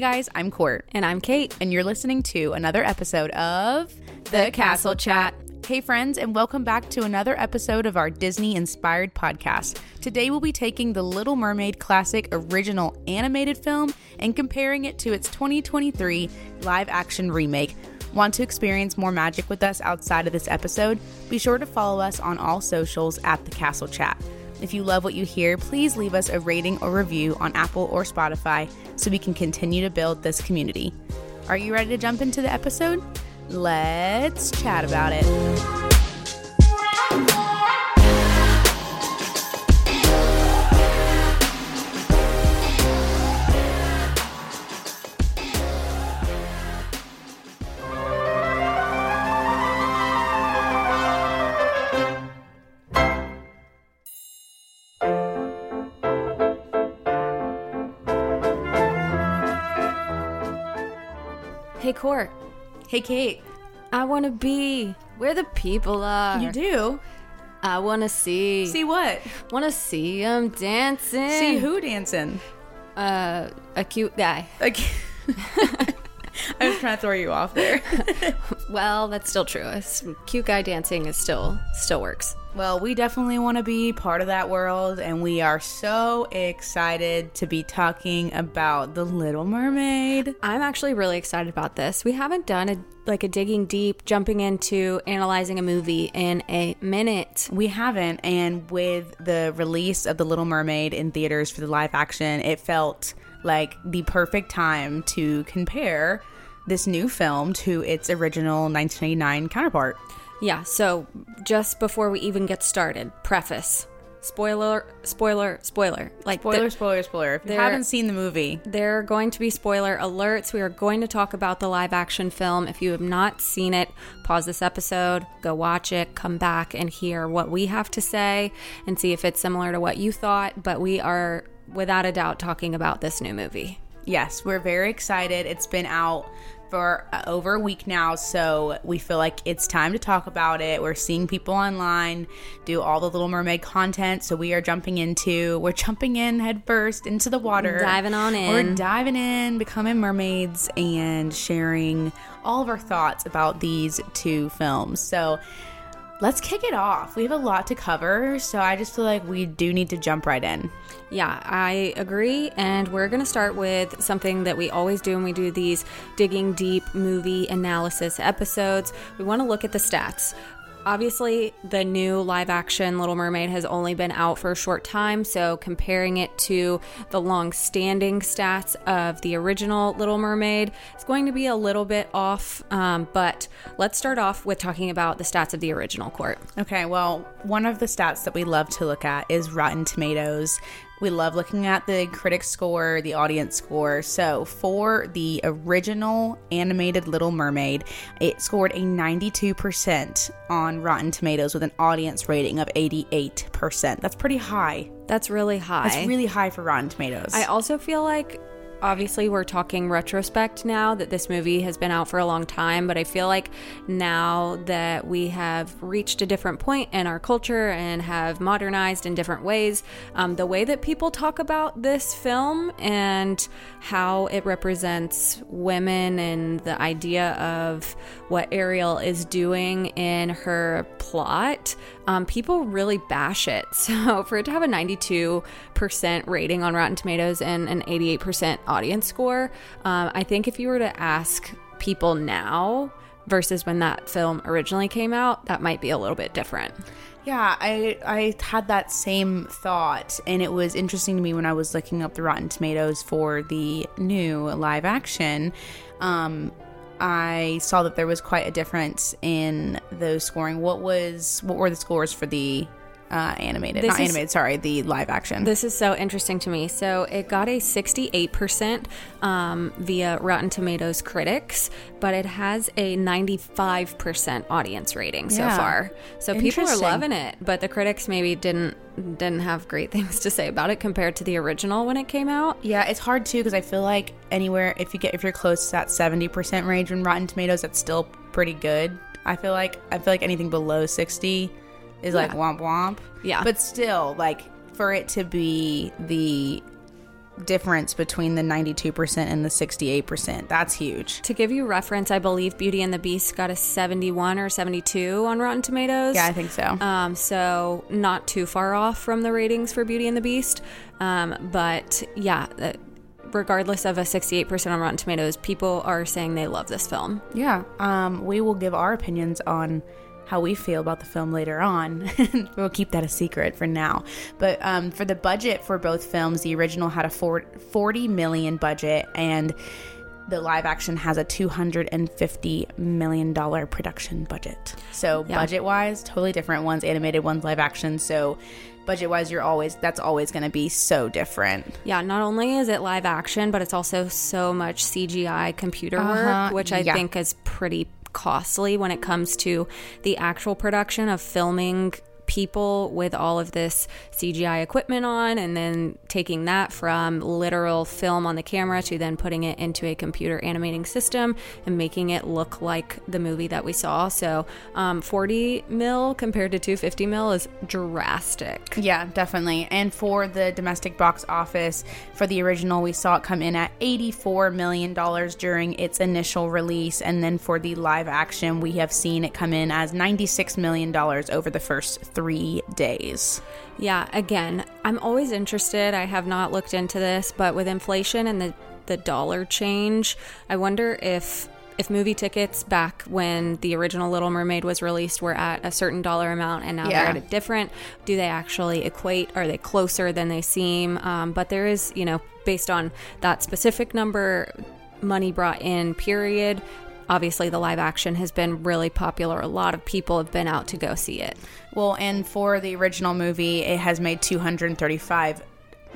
Hey guys, I'm Court. And I'm Kate. And you're listening to another episode of The Castle Chat. Hey, friends, and welcome back to another episode of our Disney inspired podcast. Today, we'll be taking the Little Mermaid classic original animated film and comparing it to its 2023 live action remake. Want to experience more magic with us outside of this episode? Be sure to follow us on all socials at The Castle Chat. If you love what you hear, please leave us a rating or review on Apple or Spotify so we can continue to build this community. Are you ready to jump into the episode? Let's chat about it. Hey, Court. Hey, Kate. I want to be where the people are. You do? I want to see. See what? Want to see them dancing. See who dancing? Uh, a cute guy. Like, I was trying to throw you off there. well, that's still true. A cute guy dancing is still still works. Well, we definitely want to be part of that world, and we are so excited to be talking about The Little Mermaid. I'm actually really excited about this. We haven't done a like a digging deep, jumping into analyzing a movie in a minute. We haven't, and with the release of The Little Mermaid in theaters for the live action, it felt like the perfect time to compare this new film to its original 1989 counterpart. Yeah, so just before we even get started, preface. Spoiler, spoiler, spoiler. Like spoiler, the, spoiler, spoiler. If you haven't seen the movie, there are going to be spoiler alerts. We are going to talk about the live action film. If you have not seen it, pause this episode, go watch it, come back and hear what we have to say and see if it's similar to what you thought. But we are without a doubt talking about this new movie. Yes, we're very excited. It's been out for over a week now, so we feel like it's time to talk about it. We're seeing people online do all the Little Mermaid content, so we are jumping into, we're jumping in head first into the water, diving on in. We're diving in, becoming mermaids, and sharing all of our thoughts about these two films. So let's kick it off. We have a lot to cover, so I just feel like we do need to jump right in. Yeah, I agree. And we're going to start with something that we always do when we do these digging deep movie analysis episodes. We want to look at the stats. Obviously, the new live action Little Mermaid has only been out for a short time, so comparing it to the long standing stats of the original Little Mermaid is going to be a little bit off. Um, but let's start off with talking about the stats of the original court. Okay, well, one of the stats that we love to look at is Rotten Tomatoes. We love looking at the critic score, the audience score. So, for the original animated Little Mermaid, it scored a 92% on Rotten Tomatoes with an audience rating of 88%. That's pretty high. That's really high. That's really high for Rotten Tomatoes. I also feel like obviously we're talking retrospect now that this movie has been out for a long time, but I feel like now that we have reached a different point in our culture and have modernized in different ways, um, the way that people talk about this film and how it represents women and the idea of what Ariel is doing in her plot, um, people really bash it. So for it to have a 92% rating on Rotten Tomatoes and an 88% audience score. Um, I think if you were to ask people now versus when that film originally came out, that might be a little bit different. Yeah, I I had that same thought, and it was interesting to me when I was looking up the Rotten Tomatoes for the new live action. Um, I saw that there was quite a difference in those scoring. What was what were the scores for the uh, animated, this not is, animated. Sorry, the live action. This is so interesting to me. So it got a 68% um, via Rotten Tomatoes critics, but it has a 95% audience rating so yeah. far. So people are loving it, but the critics maybe didn't didn't have great things to say about it compared to the original when it came out. Yeah, it's hard too because I feel like anywhere if you get if you're close to that 70% range in Rotten Tomatoes, that's still pretty good. I feel like I feel like anything below 60 is yeah. like womp womp. Yeah. But still, like for it to be the difference between the 92% and the 68%. That's huge. To give you reference, I believe Beauty and the Beast got a 71 or 72 on Rotten Tomatoes. Yeah, I think so. Um, so not too far off from the ratings for Beauty and the Beast. Um, but yeah, uh, regardless of a 68% on Rotten Tomatoes, people are saying they love this film. Yeah. Um, we will give our opinions on how we feel about the film later on. we'll keep that a secret for now. But um, for the budget for both films, the original had a 40 million budget and the live action has a 250 million dollar production budget. So yeah. budget wise, totally different. One's animated, one's live action. So budget wise, you're always that's always going to be so different. Yeah, not only is it live action, but it's also so much CGI computer uh-huh. work, which I yeah. think is pretty costly when it comes to the actual production of filming people with all of this CGI equipment on and then taking that from literal film on the camera to then putting it into a computer animating system and making it look like the movie that we saw. So, um, 40 mil compared to 250 mil is drastic. Yeah, definitely. And for the domestic box office, for the original, we saw it come in at $84 million during its initial release. And then for the live action, we have seen it come in as $96 million over the first three days. Yeah, again, I'm always interested. I have not looked into this, but with inflation and the, the dollar change, I wonder if if movie tickets back when the original Little Mermaid was released were at a certain dollar amount and now yeah. they're at a different, do they actually equate? Are they closer than they seem? Um, but there is, you know, based on that specific number, money brought in, period, obviously the live action has been really popular. A lot of people have been out to go see it. Well, and for the original movie, it has made 235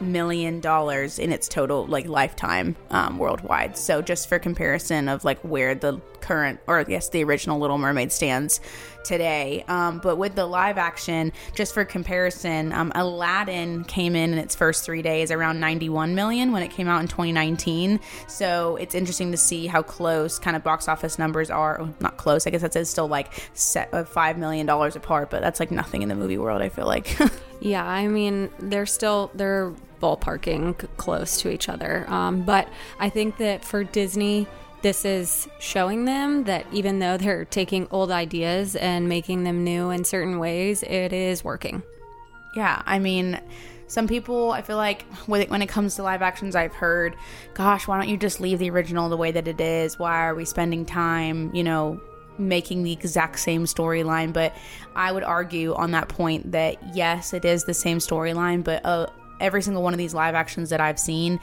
million dollars in its total like lifetime um, worldwide. So just for comparison of like where the current or guess the original Little Mermaid stands today. Um, but with the live action, just for comparison, um, Aladdin came in in its first three days around 91 million when it came out in 2019. So it's interesting to see how close kind of box office numbers are. Not close, I guess that's still like set of uh, five million dollars apart, but that's like nothing in the movie world. I feel like. yeah, I mean they're still they're ballparking close to each other. Um, but I think that for Disney this is showing them that even though they're taking old ideas and making them new in certain ways, it is working. Yeah, I mean, some people, I feel like when it comes to live actions, I've heard, gosh, why don't you just leave the original the way that it is? Why are we spending time, you know, making the exact same storyline? But I would argue on that point that yes, it is the same storyline, but uh, every single one of these live actions that I've seen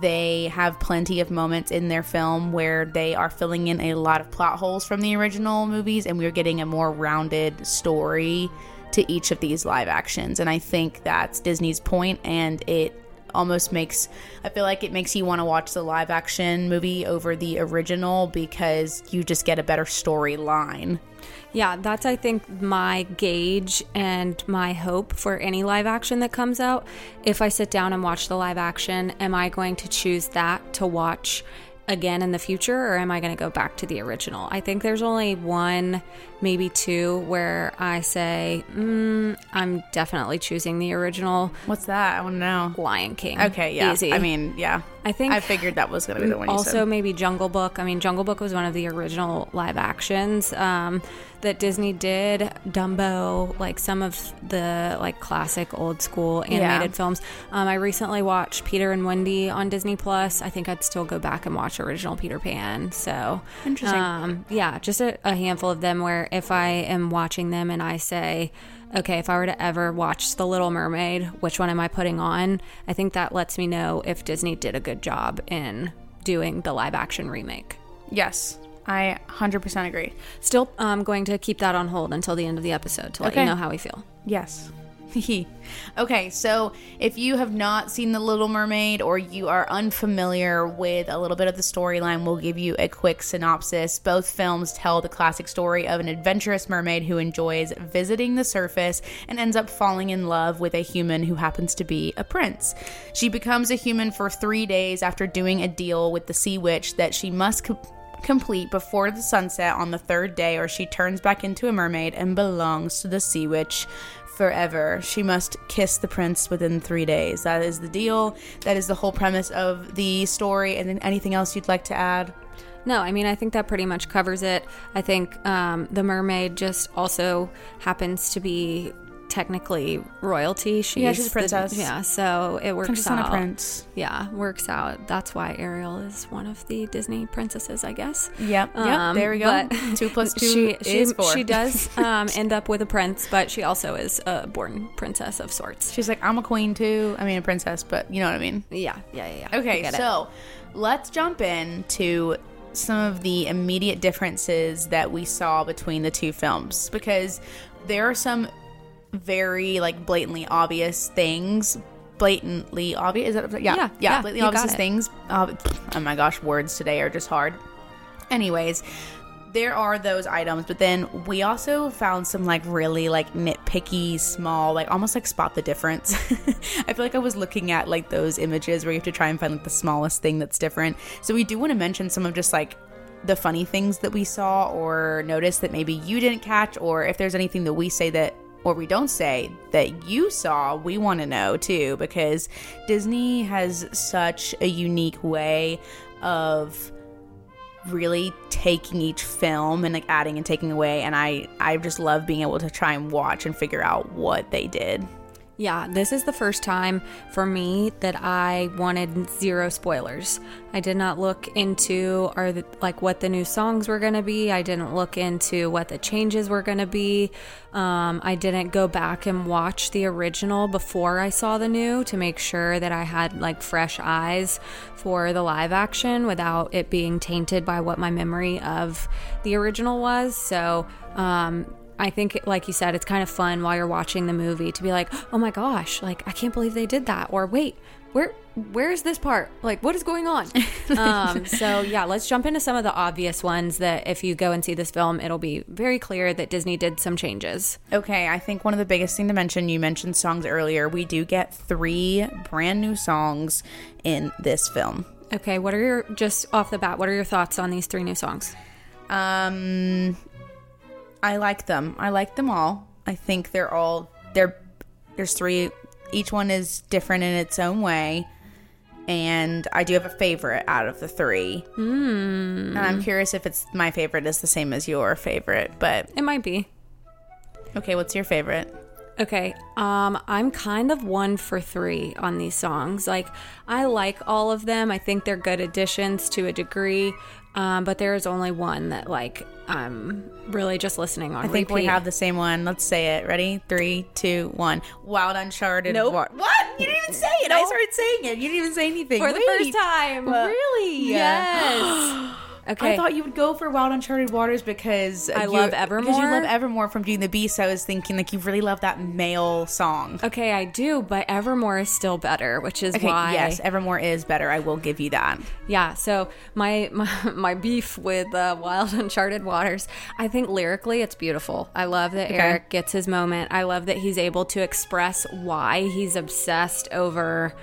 they have plenty of moments in their film where they are filling in a lot of plot holes from the original movies, and we're getting a more rounded story to each of these live actions. And I think that's Disney's point, and it almost makes I feel like it makes you want to watch the live action movie over the original because you just get a better storyline. Yeah, that's, I think, my gauge and my hope for any live action that comes out. If I sit down and watch the live action, am I going to choose that to watch again in the future or am I going to go back to the original? I think there's only one, maybe two, where I say, mm, I'm definitely choosing the original. What's that? I want to know. Lion King. Okay, yeah. Easy. I mean, yeah. I think I figured that was going to be the one. Also, maybe Jungle Book. I mean, Jungle Book was one of the original live actions um, that Disney did. Dumbo, like some of the like classic old school animated yeah. films. Um, I recently watched Peter and Wendy on Disney Plus. I think I'd still go back and watch original Peter Pan. So interesting. Um, yeah, just a, a handful of them where if I am watching them and I say okay, if I were to ever watch The Little Mermaid, which one am I putting on? I think that lets me know if Disney did a good job in doing the live action remake. Yes, I 100% agree. Still um, going to keep that on hold until the end of the episode to let okay. you know how we feel. Yes. okay, so if you have not seen The Little Mermaid or you are unfamiliar with a little bit of the storyline, we'll give you a quick synopsis. Both films tell the classic story of an adventurous mermaid who enjoys visiting the surface and ends up falling in love with a human who happens to be a prince. She becomes a human for three days after doing a deal with the sea witch that she must. Co- complete before the sunset on the third day, or she turns back into a mermaid and belongs to the sea witch forever. She must kiss the prince within three days. That is the deal. That is the whole premise of the story. And then anything else you'd like to add? No, I mean, I think that pretty much covers it. I think um, the mermaid just also happens to be technically royalty. She's Yeah, she's a the- princess. yeah, so it works Princess and a out. prince. Yeah, works out. That's why Ariel is one of the Disney princesses, I guess. Yep. Yep. Um, there we go. Two plus two she, is she, four. She does um, end up with a prince, but she also is a born princess of sorts. She's like, I'm a queen too. I mean, a princess, but you know what I mean. Yeah, yeah, yeah. yeah. Okay, get it. so let's jump into some of the immediate differences that we saw between the two films because there are some very like blatantly obvious things. Blatantly obvious? Is that yeah? Yeah, Yeah, yeah, blatantly obvious things. Uh, oh my gosh, words today are just hard. Anyways, there are those items, but then we also found some like really like nitpicky, small, like almost like spot the difference. I feel like I was looking at like those images where you have to try and find like the smallest thing that's different. So we do want to mention some of just like the funny things that we saw or noticed that maybe you didn't catch, or if there's anything that we say that or we don't say that you saw, we want to know too, because Disney has such a unique way of really taking each film and like adding and taking away and I I just love being able to try and watch and figure out what they did. Yeah, this is the first time for me that I wanted zero spoilers. I did not look into are the, like what the new songs were going to be. I didn't look into what the changes were going to be. Um, I didn't go back and watch the original before I saw the new to make sure that I had like fresh eyes for the live action without it being tainted by what my memory of the original was. So, um, I think, like you said, it's kind of fun while you're watching the movie to be like, "Oh my gosh! Like, I can't believe they did that." Or, "Wait, where, where is this part? Like, what is going on?" um, so, yeah, let's jump into some of the obvious ones that, if you go and see this film, it'll be very clear that Disney did some changes. Okay, I think one of the biggest thing to mention, you mentioned songs earlier. We do get 3 brand new songs in this film. Okay, what are your just off the bat? What are your thoughts on these three new songs? Um I like them. I like them all. I think they're all they're there's three each one is different in its own way. And I do have a favorite out of the three. Mm. And I'm curious if it's my favorite is the same as your favorite. But It might be. okay, what's your favorite? Okay, um, I'm kind of one for three on these songs. Like, I like all of them. I think they're good additions to a degree, um, but there is only one that like I'm really just listening on. I think we have the same one. Let's say it. Ready? Three, two, one. Wild Uncharted. Nope. Wa- what? You didn't even say it. I started saying it. You didn't even say anything. for the first time. Really? Yes. okay. I thought you would go for Wild Uncharted Waters because I you- love Evermore. Because you love Evermore from Beauty and the Beast. I was thinking like you really love that male song. okay, I do, but Evermore is still better, which is Okay, why. yes, Evermore is better. I will give you that. Yeah, so my my, my beef with uh, Wild Uncharted Waters, I think lyrically it's beautiful. I love that Eric gets his moment. I love that he's able to express why he's obsessed over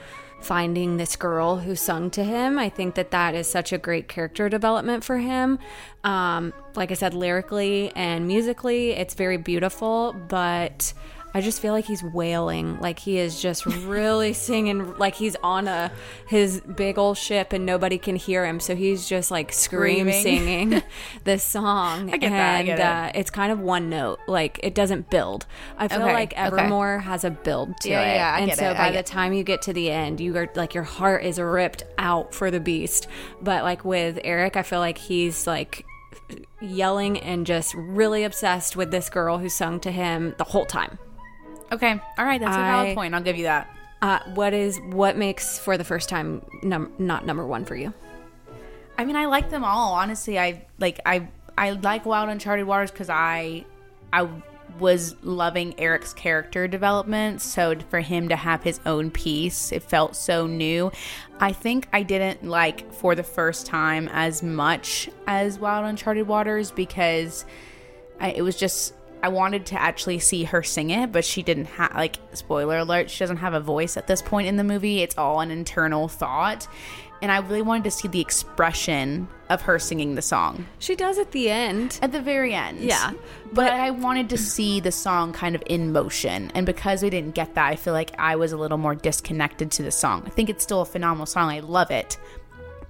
finding this girl who sung to him. I think that that is such a great character development for him. Um, like I said, lyrically and musically, it's very beautiful, but I just feel like he's wailing, like he is just really singing, like he's on a his big old ship and nobody can hear him, so he's just like scream Screaming. singing this song. I get and, that, I get it. Uh, it's kind of one note, like it doesn't build. I feel Okay, like okay. Evermore has a build to Yeah, it, yeah, I and get so it, I by the get- time you get to the end, you are like your heart is ripped out for the beast. But like with Eric, I feel like he's like yelling and just really obsessed with this girl who sung to him the whole time. Okay, all right, that's a I- valid point. I'll give you that. Uh, what is what makes for the first time num- not number one for you? I mean, I like them all. Honestly, I like I I like Wild Uncharted Waters because I I was loving Eric's character development. So for him to have his own piece, it felt so new. I think I didn't like for the first time as much as Wild Uncharted Waters because I, it was just I wanted to actually see her sing it, but she didn't have like spoiler alert, she doesn't have a voice at this point in the movie. It's all an internal thought. And I really wanted to see the expression of her singing the song She does at the end. at the very end. Yeah, But, but- I wanted to see the song kind of in motion. And because we didn't get that, I feel like I was a little more disconnected to the song. I think it's still a phenomenal song. I love it.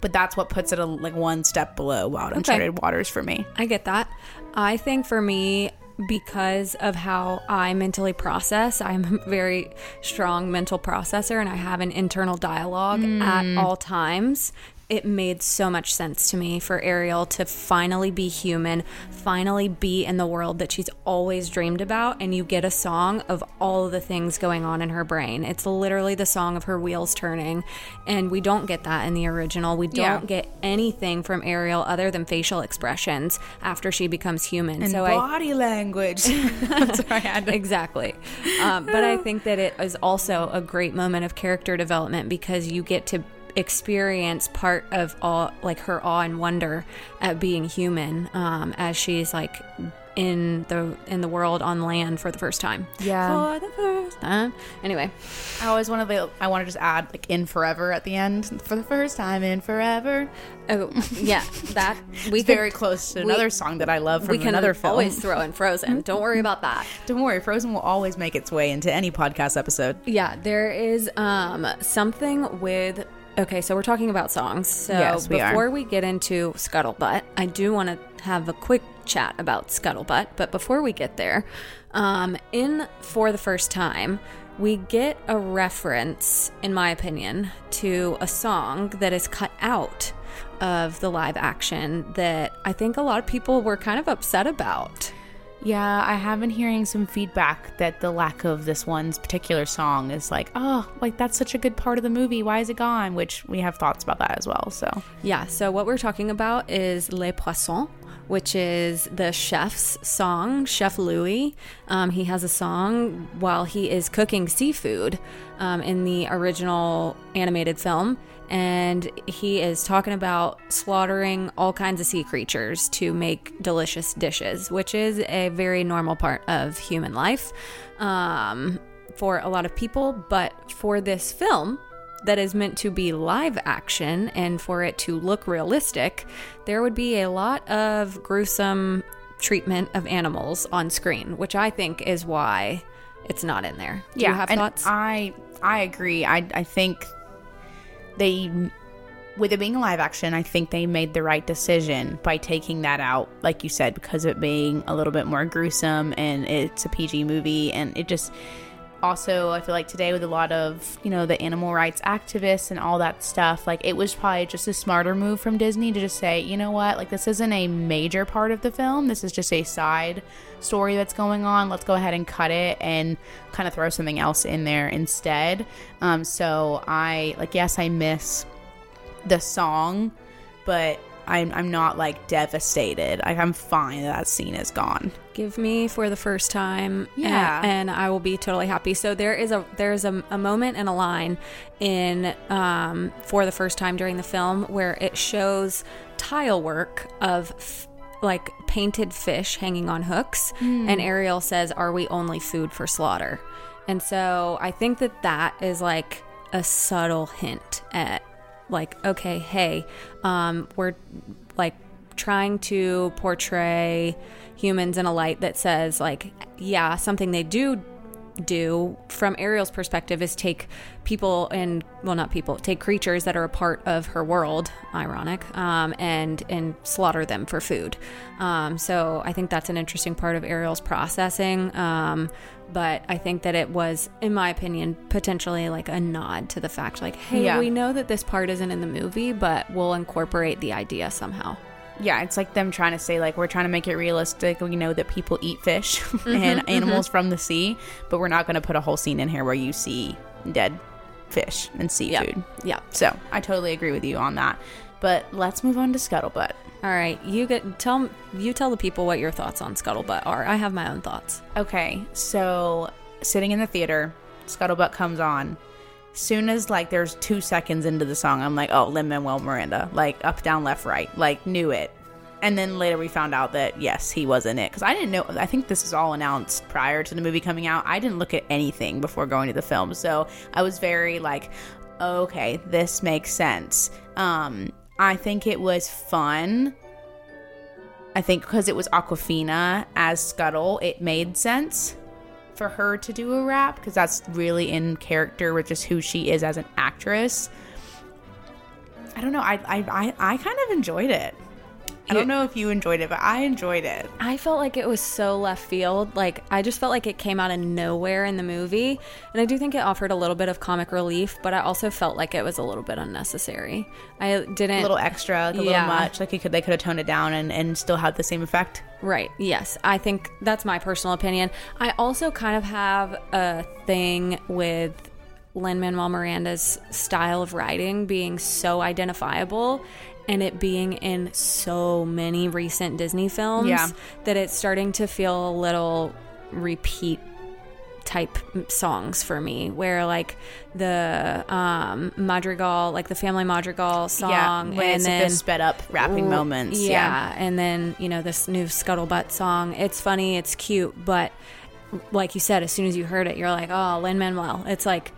But that's what puts it a, like one step below Wild Uncharted Waters for me. I get that. I think for me, because of how I mentally process, I'm a very strong mental processor and I have an internal dialogue at mm. all times. It made so much sense to me for Ariel to finally be human, finally be in the world that she's always dreamed about, and you get a song of all of the things going on in her brain. It's literally the song of her wheels turning, and we don't get that in the original. We don't Yeah. get anything from Ariel other than facial expressions after she becomes human. so I body language. Sorry, I had exactly, um, but I think that it is also a great moment of character development because you get to experience part of all like her awe and wonder at being human um, as she's like in the in the world on land for the first time. Yeah. for the first time. Anyway, I always want to. I want to just add like "in forever" at the end for the first time in forever. oh yeah, that we could- very close to we- another song that I love from we can another film. always throw in Frozen. Don't worry about that. Don't worry, Frozen will always make its way into any podcast episode. Yeah, there is um something with Okay, so we're talking about songs. So Yes, we are. before we get into Scuttlebutt, I do want to have a quick chat about Scuttlebutt, but before we get there, um in for the first time, we get a reference in my opinion to a song that is cut out of the live action that I think a lot of people were kind of upset about. Yeah, I have been hearing some feedback that the lack of this one's particular song is like, oh, like that's such a good part of the movie. Why is it gone? Which we have thoughts about that as well. So Yeah, so what we're talking about is Les Poissons, which is the chef's song, Chef Louis. Um, he has a song while he is cooking seafood um, in the original animated film. And he is talking about slaughtering all kinds of sea creatures to make delicious dishes, which is a very normal part of human life um, for a lot of people. But for this film, that is meant to be live action and for it to look realistic, there would be a lot of gruesome treatment of animals on screen, which I think is why it's not in there. Do you have and thoughts? I I agree. I I think they with it being a live action, I think they made the right decision by taking that out, like you said, because of it being a little bit more gruesome and it's a PG movie and it just also I feel like today with a lot of, you know, the animal rights activists and all that stuff, like it was probably just a smarter move from Disney to just say, you know what, like this isn't a major part of the film. This is just a side story that's going on. Let's go ahead and cut it and kind of throw something else in there instead. Um, so I like yes, I miss the song, but I'm I'm not like devastated. Like I'm fine that that scene is gone. Give me for the first time, Yeah. and, and I will be totally happy. So there is a there's a, a moment and a line in um, for the first time during the film where it shows tile work of f- like painted fish hanging on hooks, and Ariel says, "Are we only food for slaughter?" And so I think that that is like a subtle hint at like okay hey um we're like trying to portray humans in a light that says like yeah something they do do from Ariel's perspective is take people and well not people take creatures that are a part of her world ironic um, and and slaughter them for food. Um, so I think that's an interesting part of Ariel's processing. Um, but I think that it was in my opinion potentially like a nod to the fact like hey Yeah. we know that this part isn't in the movie but we'll incorporate the idea somehow Yeah, it's like them trying to say like we're trying to make it realistic. We know that people eat fish mm-hmm, and mm-hmm. animals from the sea, but we're not going to put a whole scene in here where you see dead fish and seafood. yeah So I totally agree with you on that. But let's move on to Scuttlebutt. All right you get tell you tell the people what your thoughts on Scuttlebutt are I have my own thoughts Okay, so sitting in the theater, Scuttlebutt comes on. Soon as like there's two seconds into the song, I'm like, oh, Lin Manuel Miranda, like up, down, left, right, like knew it. and then later we found out that yes, he was in it because I didn't know. I think this was all announced prior to the movie coming out. I didn't look at anything before going to the film, so I was very like, okay, this makes sense. Um, I think it was fun. I think because it was Awkwafina as Scuttle, it made sense for her to do a rap because that's really in character with just who she is as an actress. I don't know. I I I, I kind of enjoyed it. I don't know if you enjoyed it, but I enjoyed it. I felt like it was so left field. Like I just felt like it came out of nowhere in the movie, and I do think it offered a little bit of comic relief, but I also felt like it was a little bit unnecessary. I didn't A little extra, like a Yeah. little much. Like you could they could have toned it down and, and still had the same effect. Right. Yes. I think that's my personal opinion. I also kind of have a thing with Lin Manuel Miranda's style of writing being so identifiable and it being in so many recent Disney films Yeah. that it's starting to feel a little repeat type songs for me where like the um madrigal like the family madrigal song yeah, when and it's then the sped up rapping moments. Yeah. Yeah. and then you know this new scuttlebutt song. It's funny, it's cute, but like you said, as soon as you heard it, you're like, oh, Lin Manuel. It's like,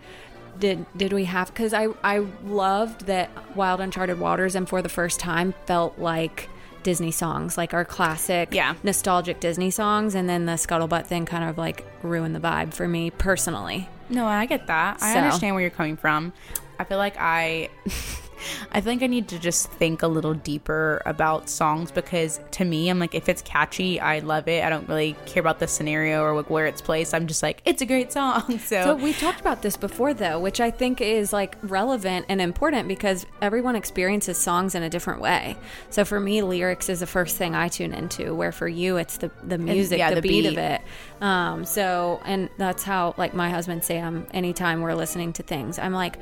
did did we have? Because I I loved that Wild Uncharted Waters and for the first time felt like. Disney songs, like our classic, Yeah. nostalgic Disney songs, and then the scuttlebutt thing kind of like ruined the vibe for me personally. No, I get that. I understand where you're coming from. I feel like I I think I need to just think a little deeper about songs because to me, I'm like, if it's catchy, I love it. I don't really care about the scenario or like where it's placed. I'm just like, it's a great song. So, So we talked about this before though, which I think is like relevant and important because everyone experiences songs in a different way. So for me, lyrics is the first thing I tune into, where for you it's the the music, yeah, the, the beat, of it. Um, so and that's how like my husband Sam, anytime we're listening to things, I'm like,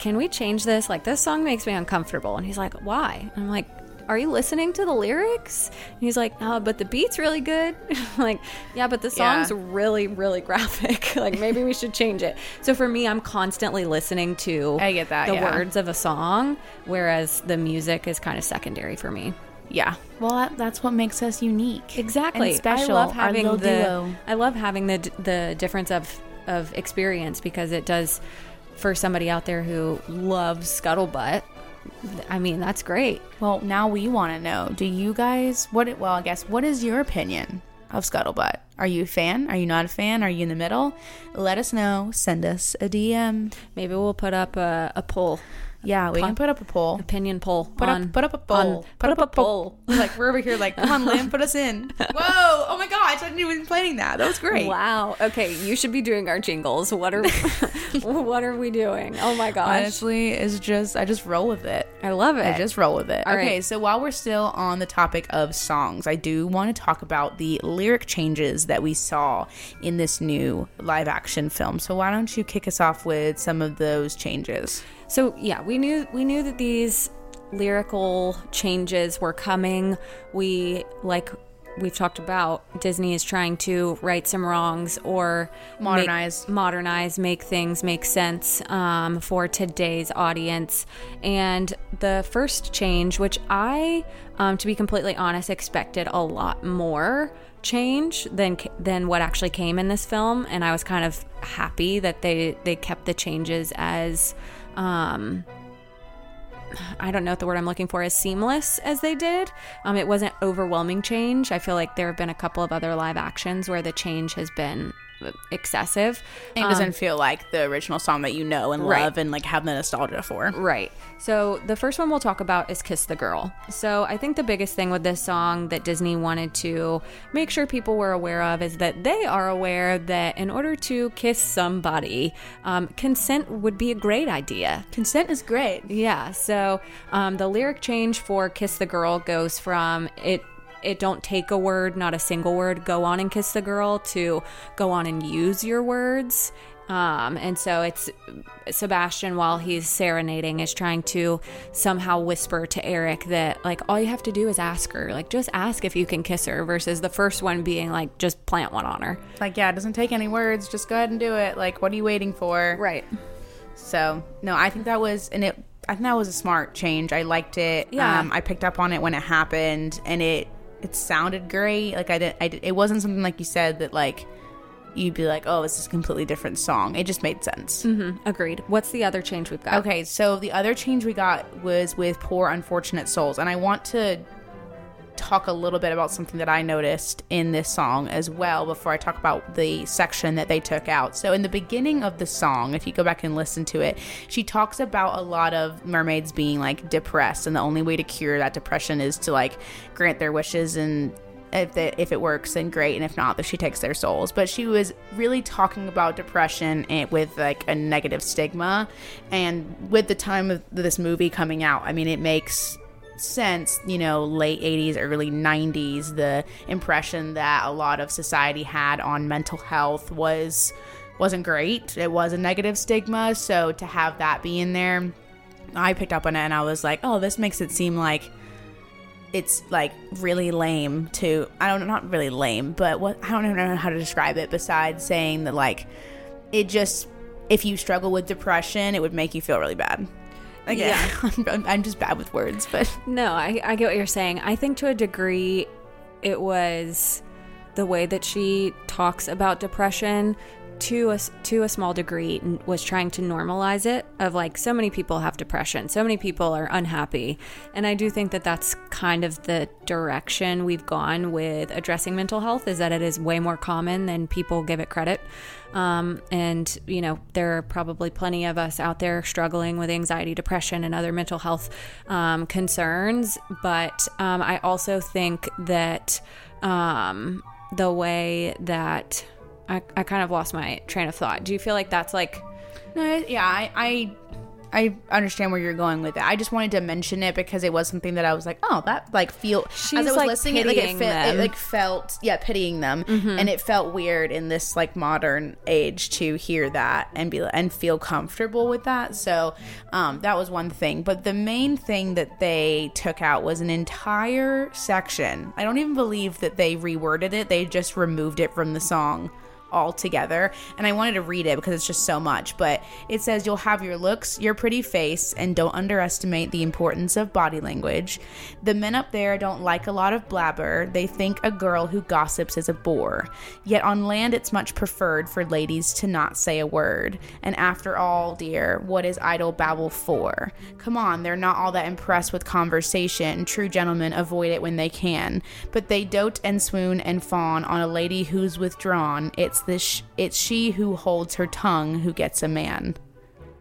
Can we change this? Like this song makes me uncomfortable. And he's like, Why? And I'm like, are you listening to the lyrics? And he's like, oh, but the beat's really good. Like, yeah, but the Yeah. song's really, really graphic. like maybe we should change it. So for me, I'm constantly listening to I get that, the yeah. words of a song, whereas the music is kind of secondary for me. yeah. Well, that, that's what makes us unique. Exactly. And special. I love having the duo. I love having the the difference of of experience because it does for somebody out there who loves scuttlebutt. I mean, that's great. Well, now we want to know. Do you guys what? Well, I guess what is your opinion of Scuttlebutt? Are you a fan? Are you not a fan? Are you in the middle? Let us know. Send us a DM. Maybe we'll put up a, a poll, Yeah, we can put up a poll. opinion poll. Put on, up, put up a poll. on- put up a poll. like we're over here, like, come on, Lin, put us in. Whoa! Oh my gosh, I didn't even planning that. That was great. Wow. Okay, you should be doing our jingles. What are what are we doing? Oh my gosh. Honestly, it's just I just roll with it. I love it. I just roll with it. All okay, right. so while we're still on the topic of songs, I do want to talk about the lyric changes that we saw in this new live action film. So why don't you kick us off with some of those changes? So yeah, we knew we knew that these lyrical changes were coming. We like we've talked about Disney is trying to right some wrongs or make- Modernize. modernize, make things make sense um, for today's audience. And the first change, which I, um, to be completely honest, expected a lot more change than than what actually came in this film, and I was kind of happy that they they kept the changes as. Um, I don't know what the word I'm looking for is seamless as they did. Um, it wasn't overwhelming change. I feel like there have been a couple of other live actions where the change has been excessive. It doesn't feel like the original song that you know and Right. love and like have the nostalgia for. Right. So the first one we'll talk about is Kiss the Girl. So I think the biggest thing with this song that Disney wanted to make sure people were aware of is that they are aware that in order to kiss somebody, um, consent would be a great idea. Consent is great. Yeah. So um, the lyric change for "Kiss the Girl" goes from it. It don't take a word, not a single word. Go on and kiss the girl to go on and use your words. Um, and so it's Sebastian, while he's serenading, is trying to somehow whisper to Eric that, like, all you have to do is ask her. Like, just ask if you can kiss her, versus the first one being, like, just plant one on her. Like, yeah, it doesn't take any words. Just go ahead and do it. Like, what are you waiting for? Right. So no, I think that was, and it. I think that was a smart change. I liked it. Yeah. Um, I picked up on it when it happened, and it it sounded great. Like I didn't. I did, it wasn't something like you said that like you'd be like, oh, this is a completely different song. It just made sense. Mm-hmm. Agreed. What's the other change we've got? Okay, so the other change we got was with Poor Unfortunate Souls, and I want to talk a little bit about something that I noticed in this song as well before I talk about the section that they took out. So, in the beginning of the song, if you go back and listen to it, she talks about a lot of mermaids being like depressed, and the only way to cure that depression is to like grant their wishes and if it, if it works then great and if not then she takes their souls but she was really talking about depression and with like a negative stigma and with the time of this movie coming out i mean it makes sense you know late 80s early 90s the impression that a lot of society had on mental health was wasn't great it was a negative stigma so to have that be in there i picked up on it and i was like oh this makes it seem like it's like really lame to I don't know not really lame, but what I don't even know how to describe it besides saying that like it just if you struggle with depression, it would make you feel really bad. Yeah. I'm, I'm just bad with words, but No, I, I get what you're saying. I think to a degree, it was the way that she talks about depression to a, to a small degree was trying to normalize it of like so many people have depression so many people are unhappy and i do think that that's kind of the direction we've gone with addressing mental health is that it is way more common than people give it credit um, and you know there are probably plenty of us out there struggling with anxiety depression and other mental health um, concerns. But um, i also think that um, the way that I, I kind of lost my train of thought. Do you feel like that's like no, yeah, I, I I understand where you're going with it. I just wanted to mention it because it was something that I was like, oh, that like feel She's, as I was like, listening, it, like it, it like felt yeah pitying them, and it felt weird in this like modern age to hear that and be and feel comfortable with that. So um, that was one thing. But the main thing that they took out was an entire section. I don't even believe that they reworded it. They just removed it from the song all together. And I wanted to read it because it's just so much but it says you'll have your looks your pretty face and don't underestimate the importance of body language. The men up there don't like a lot of blabber. They think a girl who gossips is a bore. Yet on land it's much preferred for ladies to not say a word. And after all dear what is idle babble for? Come on they're not all that impressed with conversation. True gentlemen avoid it when they can. But they dote and swoon and fawn on a lady who's withdrawn. It's this it's she who holds her tongue who gets a man.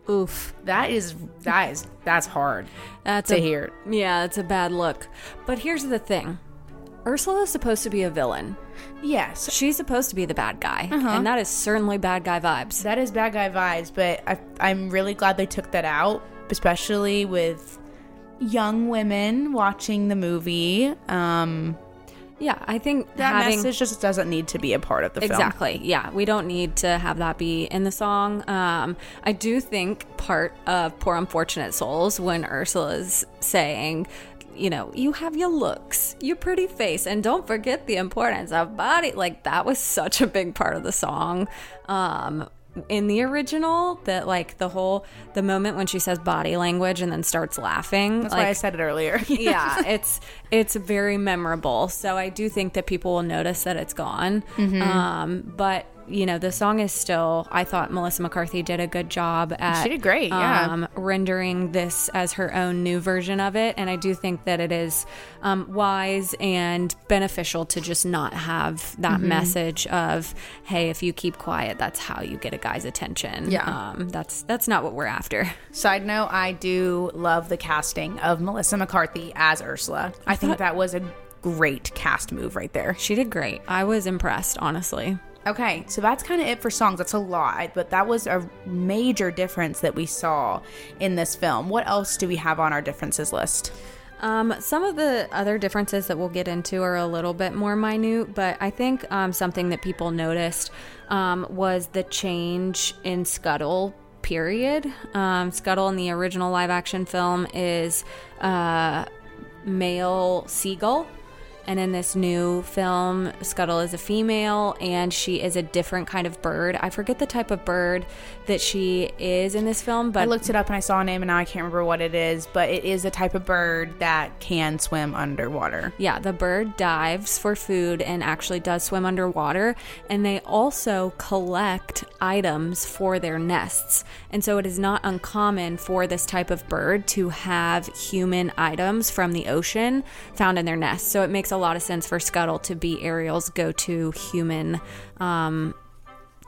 Oof. That is that is that's hard that's to a, hear. Yeah it's a bad look. But here's the thing. Ursula is supposed to be a villain. Yes. She's supposed to be the bad guy Uh-huh. and that is certainly bad guy vibes. That is bad guy vibes but I, i'm really glad they took that out especially with young women watching the movie. Um yeah i think that having message just doesn't need to be a part of the film Exactly. Yeah, we don't need to have that be in the song. Um, I do think part of "Poor Unfortunate Souls" when Ursula's saying, you know, you have your looks, your pretty face, and don't forget the importance of body. Like that was such a big part of the song. Um, in the original, that like the whole the moment when she says body language and then starts laughing. that's like, why i said it earlier yeah, it's it's very memorable. So I do think that people will notice that it's gone. Mm-hmm. Um, but you know, the song is still. I thought Melissa McCarthy did a good job at. She did great, yeah. Um, rendering this as her own new version of it, and I do think that it is um, wise and beneficial to just not have that Mm-hmm. message of, "Hey, if you keep quiet, that's how you get a guy's attention." Yeah. um, that's that's not what we're after. Side note, I do love the casting of Melissa McCarthy as Ursula. I think that was a great cast move right there. She did great. I was impressed, honestly. Okay, so that's kind of it for songs. That's a lot, but that was a major difference that we saw in this film. What else do we have on our differences list? Um, some of the other differences that we'll get into are a little bit more minute, but I think um, something that people noticed um, was the change in Scuttle. Period. Um, Scuttle in the original live action film is uh, male seagull, And in this new film, Scuttle is a female and she is a different kind of bird. I forget the type of bird that she is in this film, but I looked it up and I saw a name and now I can't remember what it is, but it is a type of bird that can swim underwater. Yeah, the bird dives for food and actually does swim underwater. And they also collect items for their nests. And so it is not uncommon for this type of bird to have human items from the ocean found in their nests. So it makes a lot of sense for Scuttle to be Ariel's go to human. Um,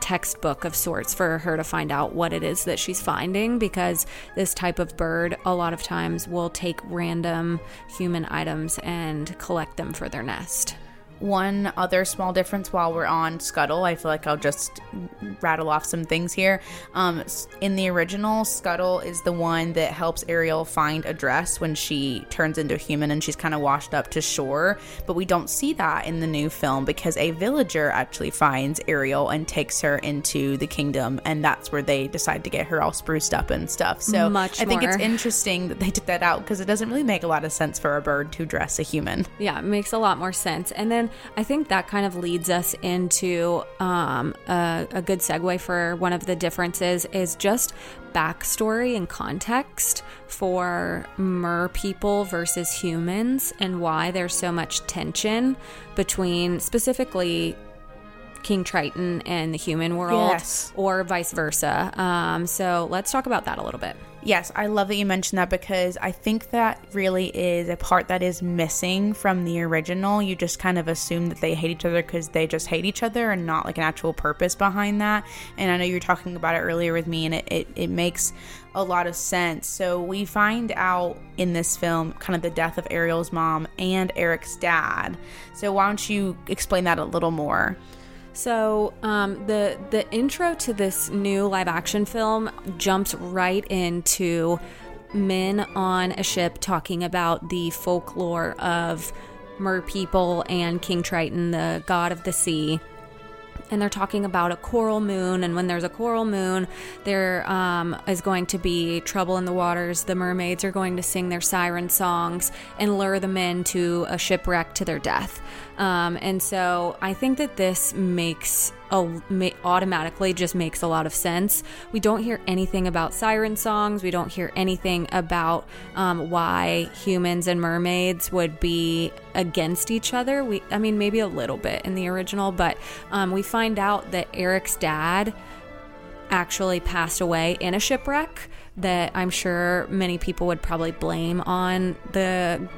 textbook of sorts for her to find out what it is that she's finding because this type of bird a lot of times will take random human items and collect them for their nest. One other small difference while we're on Scuttle, I feel like I'll just rattle off some things here. Um, in the original, Scuttle is the one that helps Ariel find a dress when she turns into a human and she's kind of washed up to shore. But we don't see that in the new film because a villager actually finds Ariel and takes her into the kingdom, and that's where they decide to get her all spruced up and stuff. So Much I think it's interesting that they took that out because it doesn't really make a lot of sense for a bird to dress a human. Yeah, it makes a lot more sense. And then I think that kind of leads us into um, a, a good segue for one of the differences is just backstory and context for mer people versus humans and why there's so much tension between specifically King Triton and the human world Yes. or vice versa. Um, so let's talk about that a little bit. Yes, I love that you mentioned that because I think that really is a part that is missing from the original. You just kind of assume that they hate each other because they just hate each other and not like an actual purpose behind that. And I know you were talking about it earlier with me, and it, it, it makes a lot of sense. So we find out in this film kind of the death of Ariel's mom and Eric's dad. So why don't you explain that a little more? So um, the the intro to this new live action film jumps right into men on a ship talking about the folklore of mer people and King Triton, the god of the sea. And they're talking about a coral moon, and when there's a coral moon, there um, is going to be trouble in the waters. The mermaids are going to sing their siren songs and lure the men to a shipwreck to their death. Um, and so I think that this makes a, ma- automatically just makes a lot of sense. We don't hear anything about siren songs. We don't hear anything about um, why humans and mermaids would be against each other. We, I mean, maybe a little bit in the original, but um, we find out that Eric's dad actually passed away in a shipwreck that I'm sure many people would probably blame on the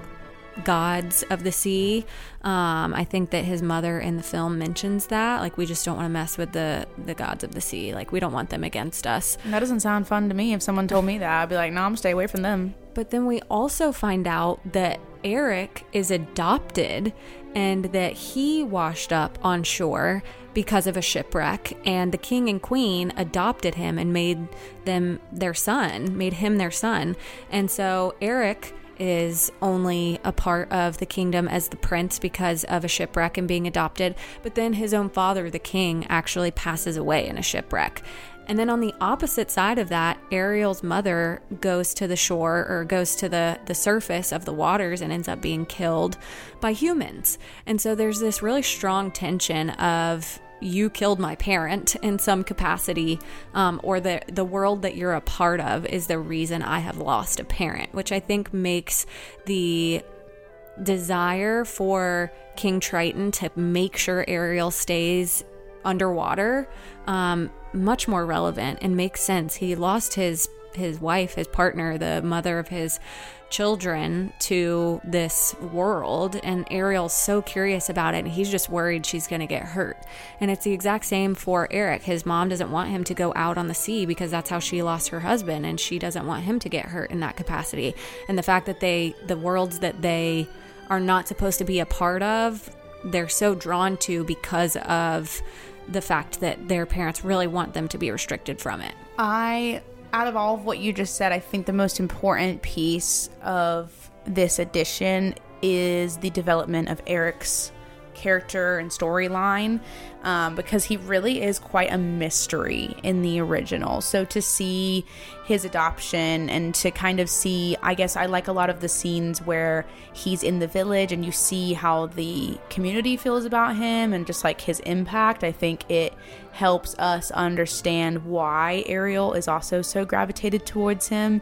gods of the sea. Um, I think that his mother in the film mentions that. Like, we just don't want to mess with the, the gods of the sea. Like, we don't want them against us. That doesn't sound fun to me. If someone told me that, I'd be like, no, I'm stay away from them. But then we also find out that Eric is adopted and that he washed up on shore because of a shipwreck and the king and queen adopted him and made them their son, made him their son. And so Eric is only a part of the kingdom as the prince because of a shipwreck and being adopted, but then his own father, the king, actually passes away in a shipwreck. And then on the opposite side of that, Ariel's mother goes to the shore or goes to the, the surface of the waters and ends up being killed by humans. And so there's this really strong tension of you killed my parent in some capacity, um, or the the world that you're a part of is the reason I have lost a parent, which I think makes the desire for King Triton to make sure Ariel stays underwater um, much more relevant and makes sense. He lost his his wife, his partner, the mother of his children to this world and Ariel's so curious about it and he's just worried she's going to get hurt. And it's the exact same for Eric. His mom doesn't want him to go out on the sea because that's how she lost her husband and she doesn't want him to get hurt in that capacity. And the fact that they the worlds that they are not supposed to be a part of, they're so drawn to because of the fact that their parents really want them to be restricted from it. I, out of all of what you just said, I think the most important piece of this edition is the development of Eric's character and storyline um, because he really is quite a mystery in the original. So to see his adoption and to kind of see, I guess I like a lot of the scenes where he's in the village and you see how the community feels about him and just like his impact. I think it helps us understand why Ariel is also so gravitated towards him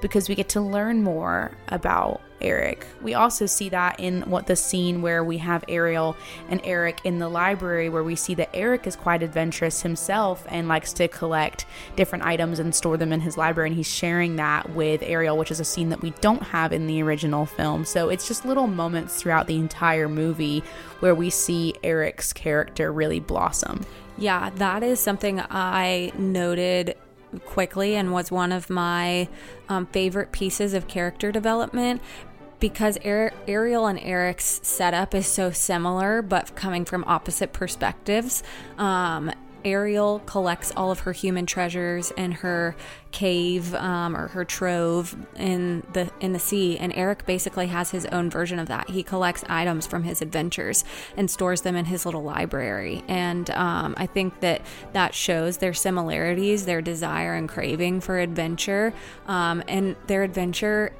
because we get to learn more about Eric. We also see that in what the scene where we have Ariel and Eric in the library, where we see that Eric is quite adventurous himself and likes to collect different items and store them in his library. And he's sharing that with Ariel, which is a scene that we don't have in the original film. So it's just little moments throughout the entire movie where we see Eric's character really blossom. Yeah, that is something I noted quickly and was one of my um, favorite pieces of character development because Ariel and Eric's setup is so similar, but coming from opposite perspectives. Um, Ariel collects all of her human treasures in her cave um, or her trove in the in the sea, and Eric basically has his own version of that. He collects items from his adventures and stores them in his little library. And um, I think that that shows their similarities, their desire and craving for adventure, um, and their adventure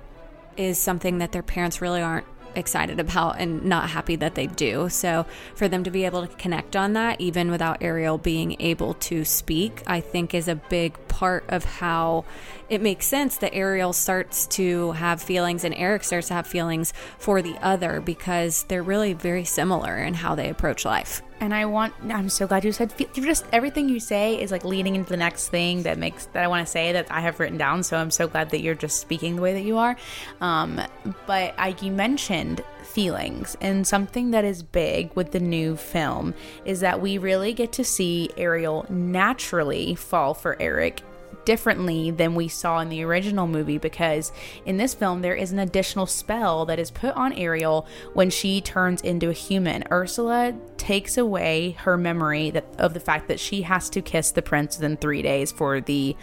is something that their parents really aren't excited about and not happy that they do. So for them to be able to connect on that, even without Ariel being able to speak, I think is a big part of how it makes sense that Ariel starts to have feelings and Eric starts to have feelings for the other because they're really very similar in how they approach life. And I want, I'm so glad you said, just everything you say is like leading into the next thing that makes, that I want to say that I have written down. So I'm so glad that you're just speaking the way that you are. Um, but I, you mentioned feelings, and something that is big with the new film is that we really get to see Ariel naturally fall for Eric differently than we saw in the original movie because in this film there is an additional spell that is put on Ariel when she turns into a human. Ursula takes away her memory that, of the fact that she has to kiss the prince within 3 days for the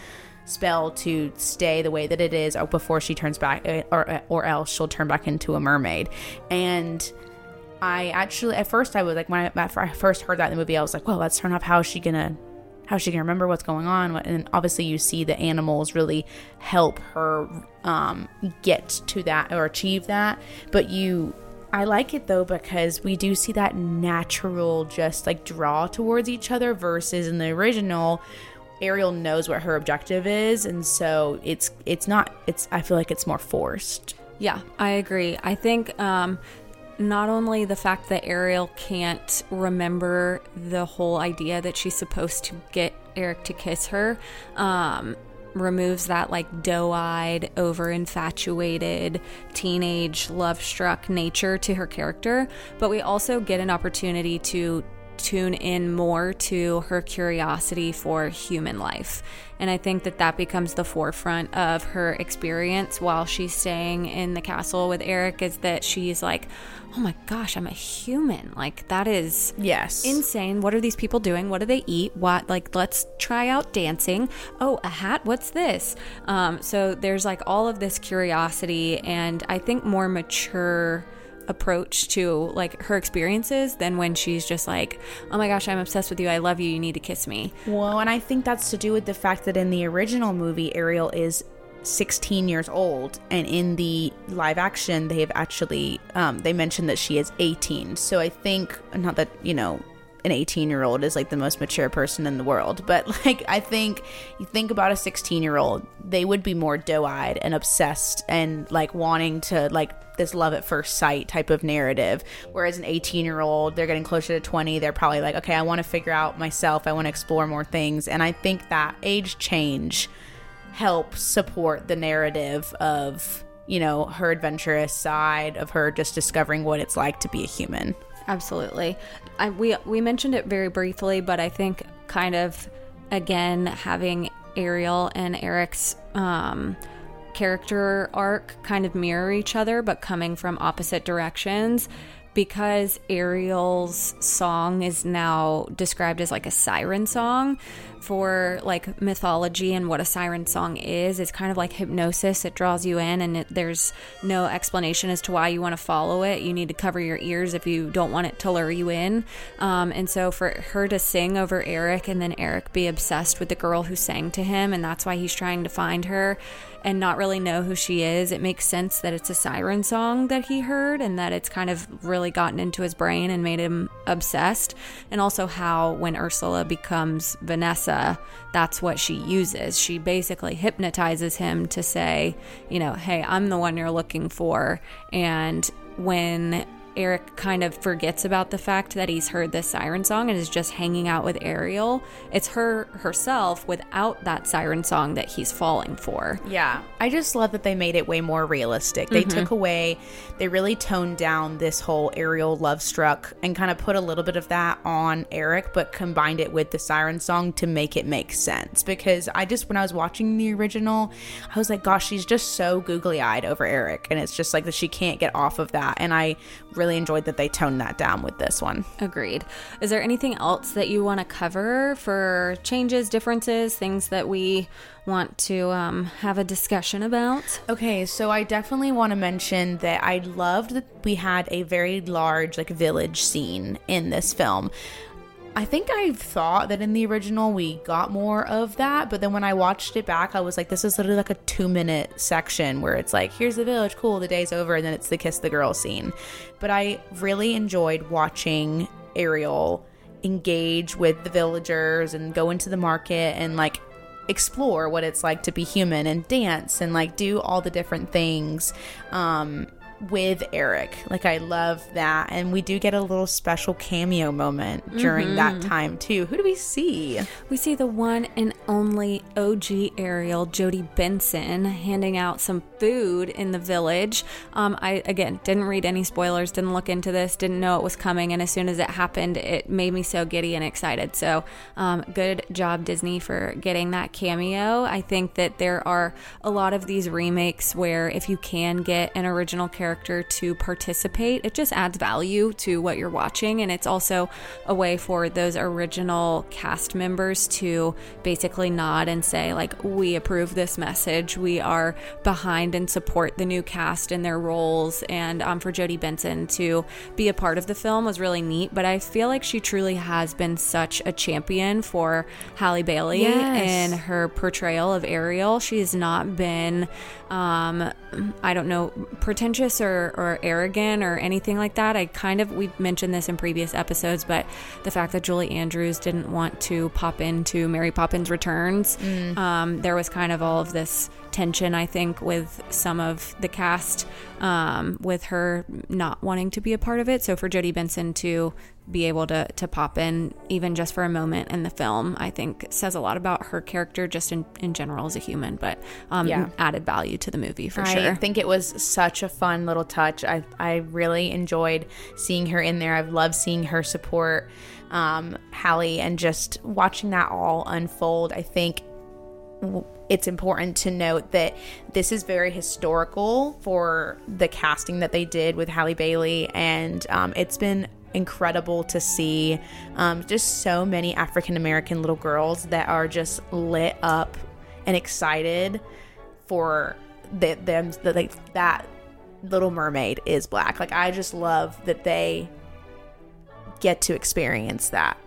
spell to stay the way that it is before she turns back eh, or eh, or else she'll turn back into a mermaid. And I actually at first I was like when I, I first heard that in the movie I was like, well, let's turn off how is she gonna how's she gonna remember what's going on and obviously you see the animals really help her um, get to that or achieve that but you I like it though because we do see that natural just like draw towards each other versus in the original Ariel knows what her objective is and so it's it's not it's I feel like it's more forced. Yeah, I agree. I think um not only the fact that Ariel can't remember the whole idea that she's supposed to get Eric to kiss her, um, removes that like doe eyed, over infatuated, teenage, love struck nature to her character, but we also get an opportunity to tune in more to her curiosity for human life. And I think that that becomes the forefront of her experience while she's staying in the castle with Eric is that she's like, oh my gosh, I'm a human. Like, that is yes insane. What are these people doing? What do they eat? What, like, let's try out dancing. Oh, a hat? What's this? Um, so there's like all of this curiosity and I think more mature approach to like her experiences than when she's just like, oh my gosh, I'm obsessed with you. I love you. You need to kiss me. Well, and I think that's to do with the fact that in the original movie, Ariel is 16 years old and in the live action they have actually um, they mentioned that she is 18 so i think not that you know an 18 year old is like the most mature person in the world. But like, I think you think about a 16 year old, they would be more doe eyed and obsessed and like wanting to like this love at first sight type of narrative. Whereas an 18 year old, they're getting closer to 20. They're probably like, okay, I want to figure out myself. I want to explore more things. And I think that age change helps support the narrative of, you know, her adventurous side of her just discovering what it's like to be a human. Absolutely. I, we we mentioned it very briefly, but I think kind of again having Ariel and Eric's um, character arc kind of mirror each other, but coming from opposite directions because Ariel's song is now described as like a siren song for like mythology and what a siren song is, it's kind of like hypnosis. It draws you in, and it, there's no explanation as to why you want to follow it. You need to cover your ears if you don't want it to lure you in. Um, and so for her to sing over Eric and then Eric be obsessed with the girl who sang to him, and that's why he's trying to find her and not really know who she is, it makes sense that it's a siren song that he heard and that it's kind of really gotten into his brain and made him obsessed. And also how when Ursula becomes Vanessa, that's what she uses. She basically hypnotizes him to say, you know, hey, I'm the one you're looking for. And when Eric kind of forgets about the fact that he's heard this siren song and is just hanging out with Ariel. It's her herself without that siren song that he's falling for. Yeah. I just love that they made it way more realistic. They Mm-hmm. took away, they really toned down this whole Ariel love struck and kind of put a little bit of that on Eric, but combined it with the siren song to make it make sense. Because I just, when I was watching the original, I was like, gosh, she's just so googly eyed over Eric. And it's just like that she can't get off of that. And I really enjoyed that they toned that down with this one. Agreed. Is there anything else that you want to cover for changes, differences, things that we want to um, have a discussion about? Okay, so I definitely want to mention that I loved that we had a very large like village scene in this film. I think I thought that in the original we got more of that, but then when I watched it back, I was like, this is literally like a two minute section where it's like, here's the village, cool, the day's over, and then it's the kiss the girl scene. But I really enjoyed watching Ariel engage with the villagers and go into the market and like explore what it's like to be human and dance and like do all the different things um with Eric. Like I love that and we do get a little special cameo moment during that time too. Who do we see? We see the one and only OG Ariel, Jodi Benson, handing out some food in the village. Um, I again didn't read any spoilers, didn't look into this, didn't know it was coming, and as soon as it happened, it made me so giddy and excited. So, um, good job Disney for getting that cameo. I think that there are a lot of these remakes where if you can get an original character to participate, it just adds value to what you're watching, and it's also a way for those original cast members to basically nod and say like we approve this message we are behind and support the new cast and their roles and um, for jodi benson to be a part of the film was really neat but i feel like she truly has been such a champion for halle bailey Yes. in her portrayal of ariel she has not been um, i don't know pretentious or, or arrogant or anything like that. I kind of we mentioned this in previous episodes but the fact that julie andrews didn't want to pop into mary poppins returns um, there was kind of all of this tension i think with some of the cast um, with her not wanting to be a part of it. So for jodi benson to be able to to pop in even just for a moment in the film i think says a lot about her character just in, in general as a human but um, Yeah. added value to the movie for I sure i think it was such a fun little touch. I I really enjoyed seeing her in there. I've loved seeing her support um, Halle and just watching that all unfold. I think it's important to note that this is very historical for the casting that they did with Halle Bailey, and um, it's been incredible to see um, just so many African American little girls that are just lit up and excited for the, them that like that Little Mermaid is black. Like I just love that they get to experience that.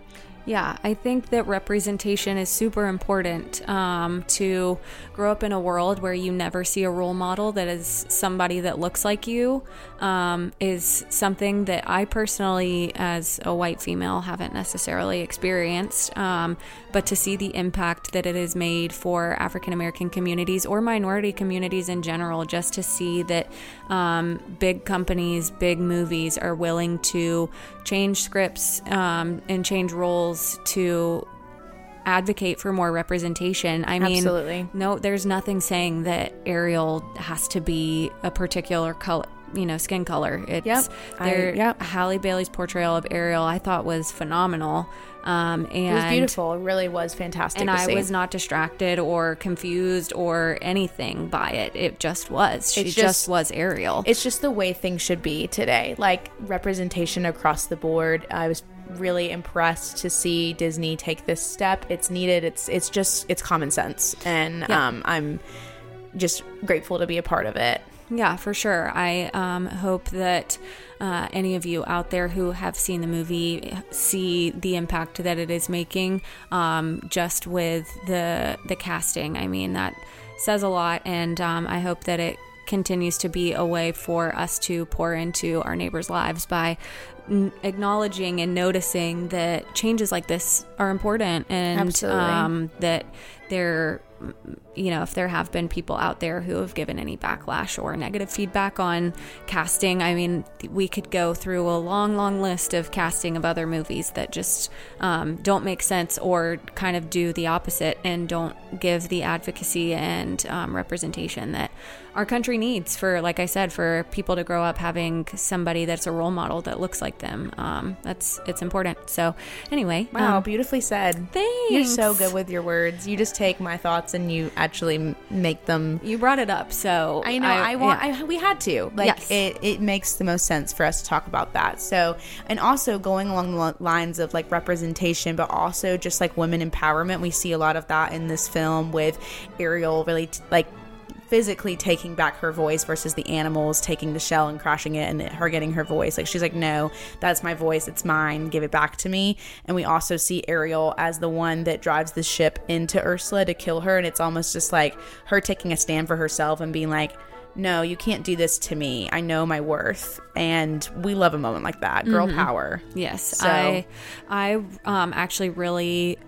Yeah, I think that representation is super important um, to grow up in a world where you never see a role model that is somebody that looks like you. Um, is something that I personally, as a white female, haven't necessarily experienced. Um, but to see the impact that it has made for African American communities or minority communities in general, just to see that um, big companies, big movies are willing to change scripts um, and change roles to advocate for more representation. I mean, Absolutely. no, there's nothing saying that Ariel has to be a particular color you know skin color. It's Yep. I- their yep. Halle Bailey's portrayal of Ariel. I thought was phenomenal. Um, and It was beautiful. It really was fantastic. and I see. was not distracted or confused or anything by it. It just was. She It's just, just- was Ariel. It's just the way things should be today. Like representation across the board. I was really impressed to see Disney take this step. It's needed. It's it's just it's common sense, and Yeah. um, I'm just grateful to be a part of it. Yeah, for sure. I um, hope that uh, any of you out there who have seen the movie see the impact that it is making, um, just with the the casting. I mean, that says a lot, and um, I hope that it continues to be a way for us to pour into our neighbors' lives by n- acknowledging and noticing that changes like this are important, and um, that they're you know, if there have been people out there who have given any backlash or negative feedback on casting, I mean, we could go through a long, long list of casting of other movies that just um, don't make sense or kind of do the opposite and don't give the advocacy and um, representation that our country needs for, like I said, for people to grow up having somebody that's a role model that looks like them. Um, that's it's important. So, anyway, Wow, um, beautifully said. thanks You're so good with your words. You just take my thoughts and you actually make them. you brought it up, so I know. I, want. yeah. I, we had to. Like Yes. it. It makes the most sense for us to talk about that. So, and also going along the lines of like representation, but also just like women empowerment. We see a lot of that in this film with Ariel really t- like physically taking back her voice versus the animals taking the shell and crashing it and her getting her voice. Like she's like, no, that's my voice. It's mine. Give it back to me. And we also see Ariel as the one that drives the ship into Ursula to kill her. And it's almost just like her taking a stand for herself and being like, no, you can't do this to me. I know my worth. And we love a moment like that. Girl power. Yes, So- I I um actually really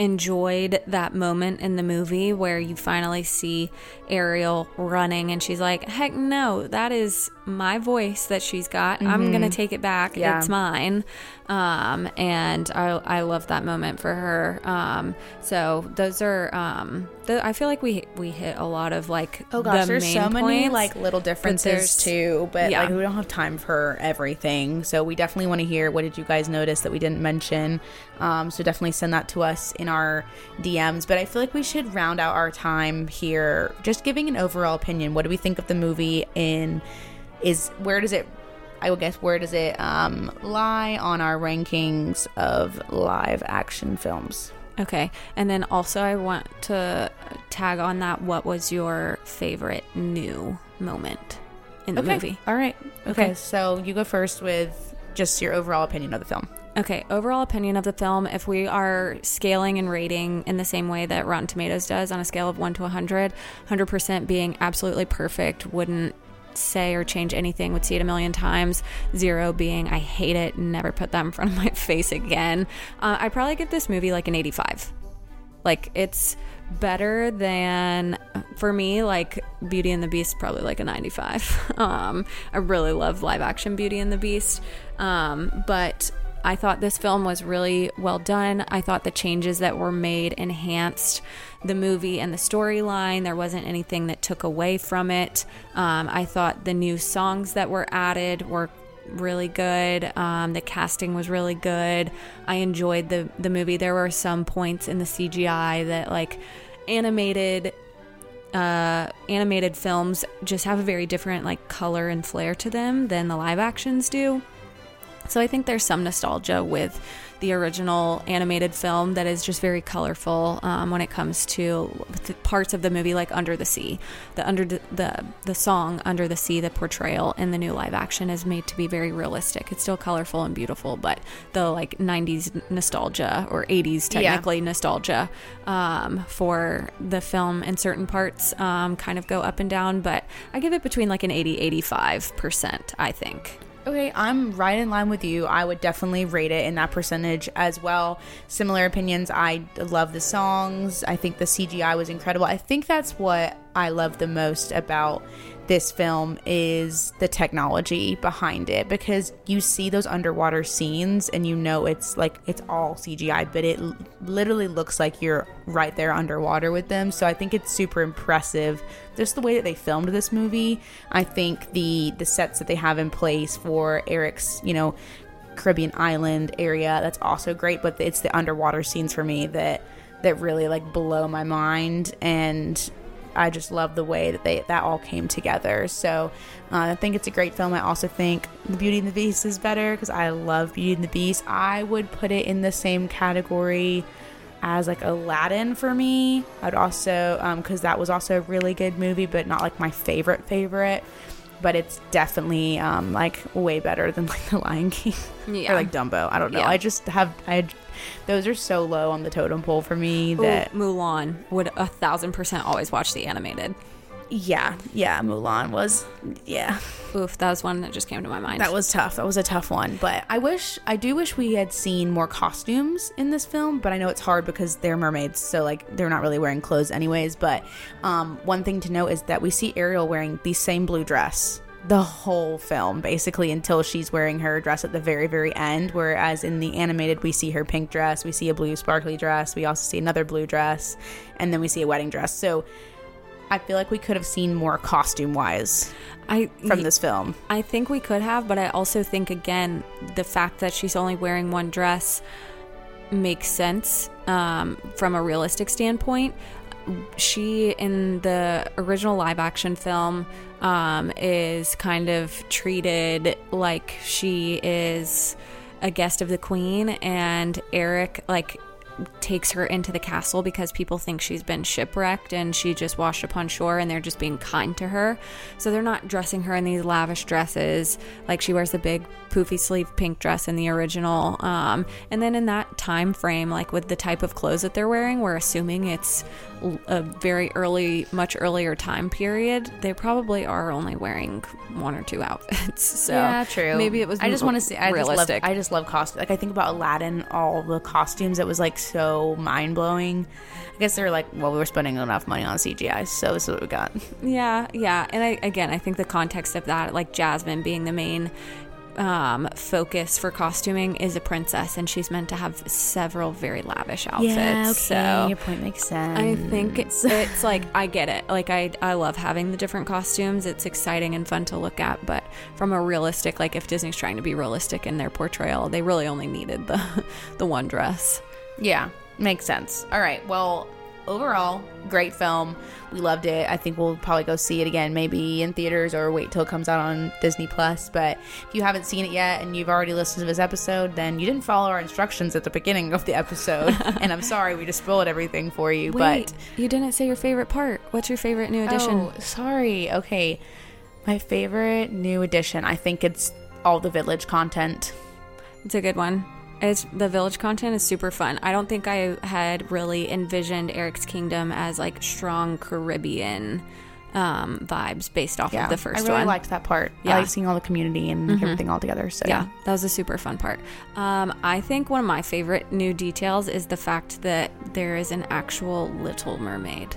enjoyed that moment in the movie where you finally see Ariel running and she's like, "Heck no, that is my voice that she's got. I'm going to take it back. Mm-hmm. Yeah. It's mine." Um and I I love that moment for her. Um so those are um the, I feel like we we hit a lot of like Oh gosh, the there's main so many like little differences there's- too, but yeah. like we don't have time for everything. So we definitely want to hear what did you guys notice that we didn't mention. Um, so definitely send that to us in our DMs. But I feel like we should round out our time here, just giving an overall opinion. What do we think of the movie? In is where does it? I would guess where does it um, lie on our rankings of live action films? Okay. And then also, I want to tag on that. What was your favorite new moment in the okay. movie? All right. Okay. Okay. So you go first with just your overall opinion of the film. Okay. Overall opinion of the film. If we are scaling and rating in the same way that Rotten Tomatoes does on a scale of 1 to 100, 100% being absolutely perfect, wouldn't say or change anything, would see it a million times. Zero being I hate it, never put that in front of my face again. Uh, I'd probably give this movie like an 85. Like it's better than for me like Beauty and the Beast probably like a 95. um I really love live action Beauty and the Beast. Um but I thought this film was really well done. I thought the changes that were made enhanced the movie and the storyline. There wasn't anything that took away from it. Um, I thought the new songs that were added were really good. Um, the casting was really good. I enjoyed the the movie. There were some points in the CGI that like animated uh, animated films just have a very different like color and flair to them than the live actions do. So I think there's some nostalgia with the original animated film that is just very colorful um, when it comes to parts of the movie like Under the Sea. The under the, the the song Under the Sea, the portrayal in the new live action is made to be very realistic. It's still colorful and beautiful, but the like 90s nostalgia or 80s technically nostalgia um, for the film in certain parts um, kind of go up and down. But I give it between like an 80 85 percent. I think. Okay, I'm right in line with you. I would definitely rate it in that percentage as well. Similar opinions. I love the songs. I think the CGI was incredible. I think that's what I love the most about this film is the technology behind it because you see those underwater scenes and you know it's like it's all CGI, but it l- literally looks like you're right there underwater with them. So I think it's super impressive just the way that they filmed this movie. I think the the sets that they have in place for Eric's, you know, Caribbean island area, that's also great, but it's the underwater scenes for me that that really like blow my mind and I just love the way that they that all came together. So uh, I think it's a great film. I also think The Beauty and the Beast is better because I love Beauty and the Beast. I would put it in the same category as like Aladdin for me. I'd also because um, that was also a really good movie, but not like my favorite favorite. But it's definitely um, like way better than like The Lion King Yeah. or like Dumbo. I don't know. Yeah. I just have I those are so low on the totem pole for me Ooh, that Mulan would a thousand percent always watch the animated. yeah yeah Mulan was yeah Oof, that was one that just came to my mind. That was tough. That was a tough one. But I wish, I do wish we had seen more costumes in this film. But I know it's hard because they're mermaids, so like they're not really wearing clothes anyways. But um, one thing to note is that we see Ariel wearing the same blue dress the whole film, basically until she's wearing her dress at the very, very end. Whereas in the animated, we see her pink dress, we see a blue sparkly dress, we also see another blue dress, and then we see a wedding dress. So. I feel like we could have seen more costume wise I from this film. I think we could have, but I also think again the fact that she's only wearing one dress makes sense um, from a realistic standpoint. She in the original live action film um, is kind of treated like she is a guest of the queen, and Eric like takes her into the castle because people think she's been shipwrecked and she just washed up on shore and they're just being kind to her. So they're not dressing her in these lavish dresses. Like she wears the big poofy sleeve pink dress in the original. Um, and then in that time frame, like with the type of clothes that they're wearing, we're assuming it's a very early, much earlier time period. They probably are only wearing one or two outfits. So yeah, true. Maybe it was. I just want to see. I realistic. Just love, I just love costumes. Like I think about Aladdin, all the costumes. It was like so mind blowing. I guess they were like, well, we were spending enough money on CGI, so this is what we got. Yeah, yeah. And I, again, I think the context of that, like Jasmine being the main um, focus for costuming, is a princess, and she's meant to have several very lavish outfits. So Your point makes sense. I think it's, it's like I get it. Like I I love having the different costumes. It's exciting and fun to look at, but from a realistic like if Disney's trying to be realistic in their portrayal, they really only needed the the one dress. Yeah, makes sense. All right. Well, overall, great film. We loved it. I think we'll probably go see it again, maybe in theaters or wait till it comes out on Disney Plus. But if you haven't seen it yet and you've already listened to this episode, then you didn't follow our instructions at the beginning of the episode. and I'm sorry, we just spoiled everything for you. Wait, but you didn't say your favorite part. What's your favorite new addition? Oh, sorry. Okay. My favorite new addition, I think it's all the village content. It's a good one. It's the village content is super fun. I don't think I had really envisioned Eric's Kingdom as like strong Caribbean um, vibes based off of the first I really one. liked that part. Yeah. I like seeing all the community and everything all together. So yeah, that was a super fun part. Um, I think one of my favorite new details is the fact that there is an actual Little Mermaid.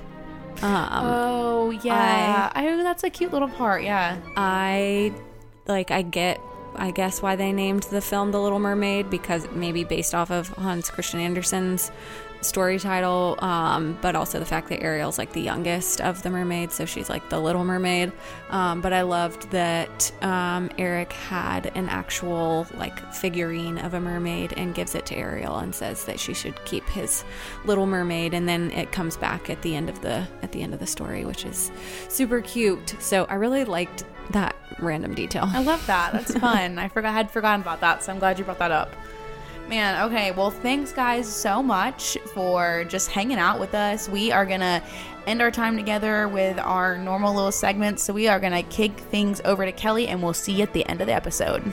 Um, Oh yeah, I, that's a cute little part. Yeah, I like I get I guess why they named the film The Little Mermaid because maybe based off of Hans Christian Andersen's story title, um, but also the fact that Ariel's like the youngest of the mermaids, so she's like the Little Mermaid. Um, but I loved that um, Eric had an actual like figurine of a mermaid and gives it to Ariel and says that she should keep his Little Mermaid, and then it comes back at the end of the at the end of the story, which is super cute. So I really liked that random detail. I love that. That's fun. I forgot, I had forgotten about that, so I'm glad you brought that up. Man, okay. Well, thanks guys so much for just hanging out with us. We are gonna end our time together with our normal little segments. So we are gonna kick things over to Kelly, and we'll see you at the end of the episode.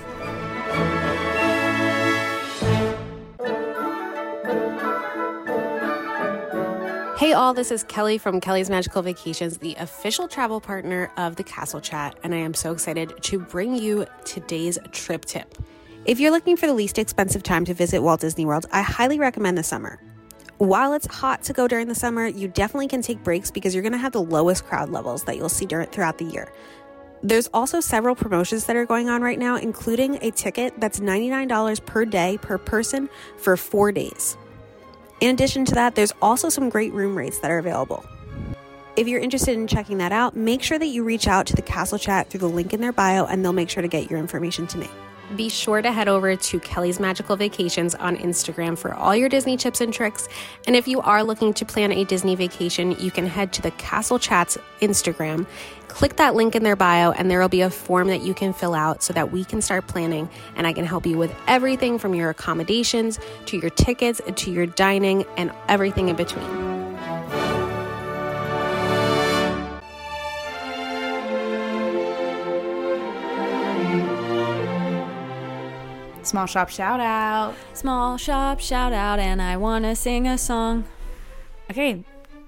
Hey, all, this is Kelly from Kelly's Magical Vacations, the official travel partner of the Castle Chat, and I am so excited to bring you today's trip tip. If you're looking for the least expensive time to visit Walt Disney World, I highly recommend the summer. While it's hot to go during the summer, you definitely can take breaks because you're going to have the lowest crowd levels that you'll see during, throughout the year. There's also several promotions that are going on right now, including a ticket that's $99 per day per person for four days. In addition to that, there's also some great room rates that are available. If you're interested in checking that out, make sure that you reach out to the Castle Chat through the link in their bio and they'll make sure to get your information to me. Be sure to head over to Kelly's Magical Vacations on Instagram for all your Disney tips and tricks. And if you are looking to plan a Disney vacation, you can head to the Castle Chat's Instagram, click that link in their bio, and there will be a form that you can fill out so that we can start planning. And I can help you with everything from your accommodations to your tickets to your dining and everything in between. Small shop shout out. Small shop shout out, and I want to sing a song. Okay,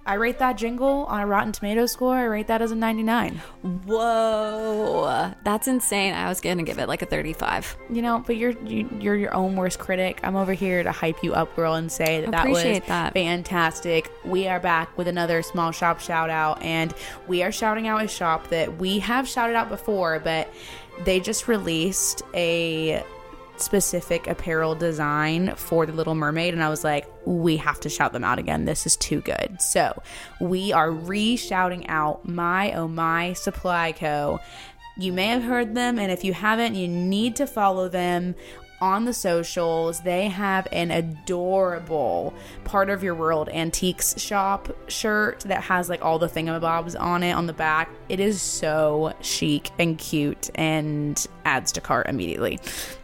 I rate that jingle on a Rotten Tomato score. I rate that as a 99. Whoa, that's insane. I was gonna give it like a 35. You know, but you're you, you're your own worst critic. I'm over here to hype you up, girl, and say that that was that. fantastic. We are back with another small shop shout out, and we are shouting out a shop that we have shouted out before, but they just released a specific apparel design for the Little Mermaid, and I was like, we have to shout them out again. This is too good. So we are re shouting out My Oh My Supply Co. You may have heard them, and if you haven't, you need to follow them on the socials. They have an adorable part of your world antiques shop shirt that has like all the thingamabobs on it on the back. It is so chic and cute and adds to cart immediately.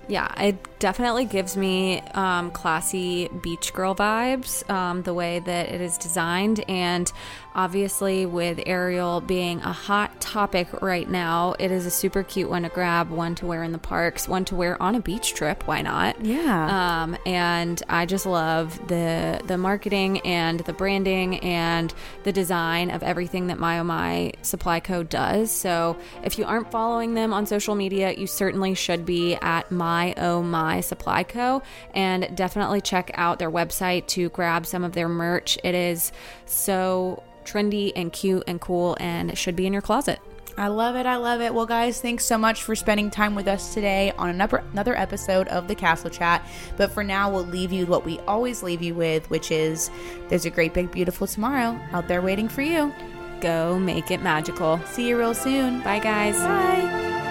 Yeah, it definitely gives me um, classy beach girl vibes, um, the way that it is designed. And obviously, with Ariel being a hot topic right now, it is a super cute one to grab, one to wear in the parks, one to wear on a beach trip. Why not? Yeah. Um, and I just love the the marketing and the branding and the design of everything that My Oh My Supply Co does. So if you aren't following them on social media, you certainly should be at My Oh My Supply Co. And definitely check out their website to grab some of their merch. It is so trendy and cute and cool, and it should be in your closet. I love it. I love it. Well, guys, thanks so much for spending time with us today on another another episode of the Castle Chat. But for now, we'll leave you what we always leave you with, which is there's a great, big, beautiful tomorrow out there waiting for you. Go make it magical. See you real soon. Bye, guys. Bye.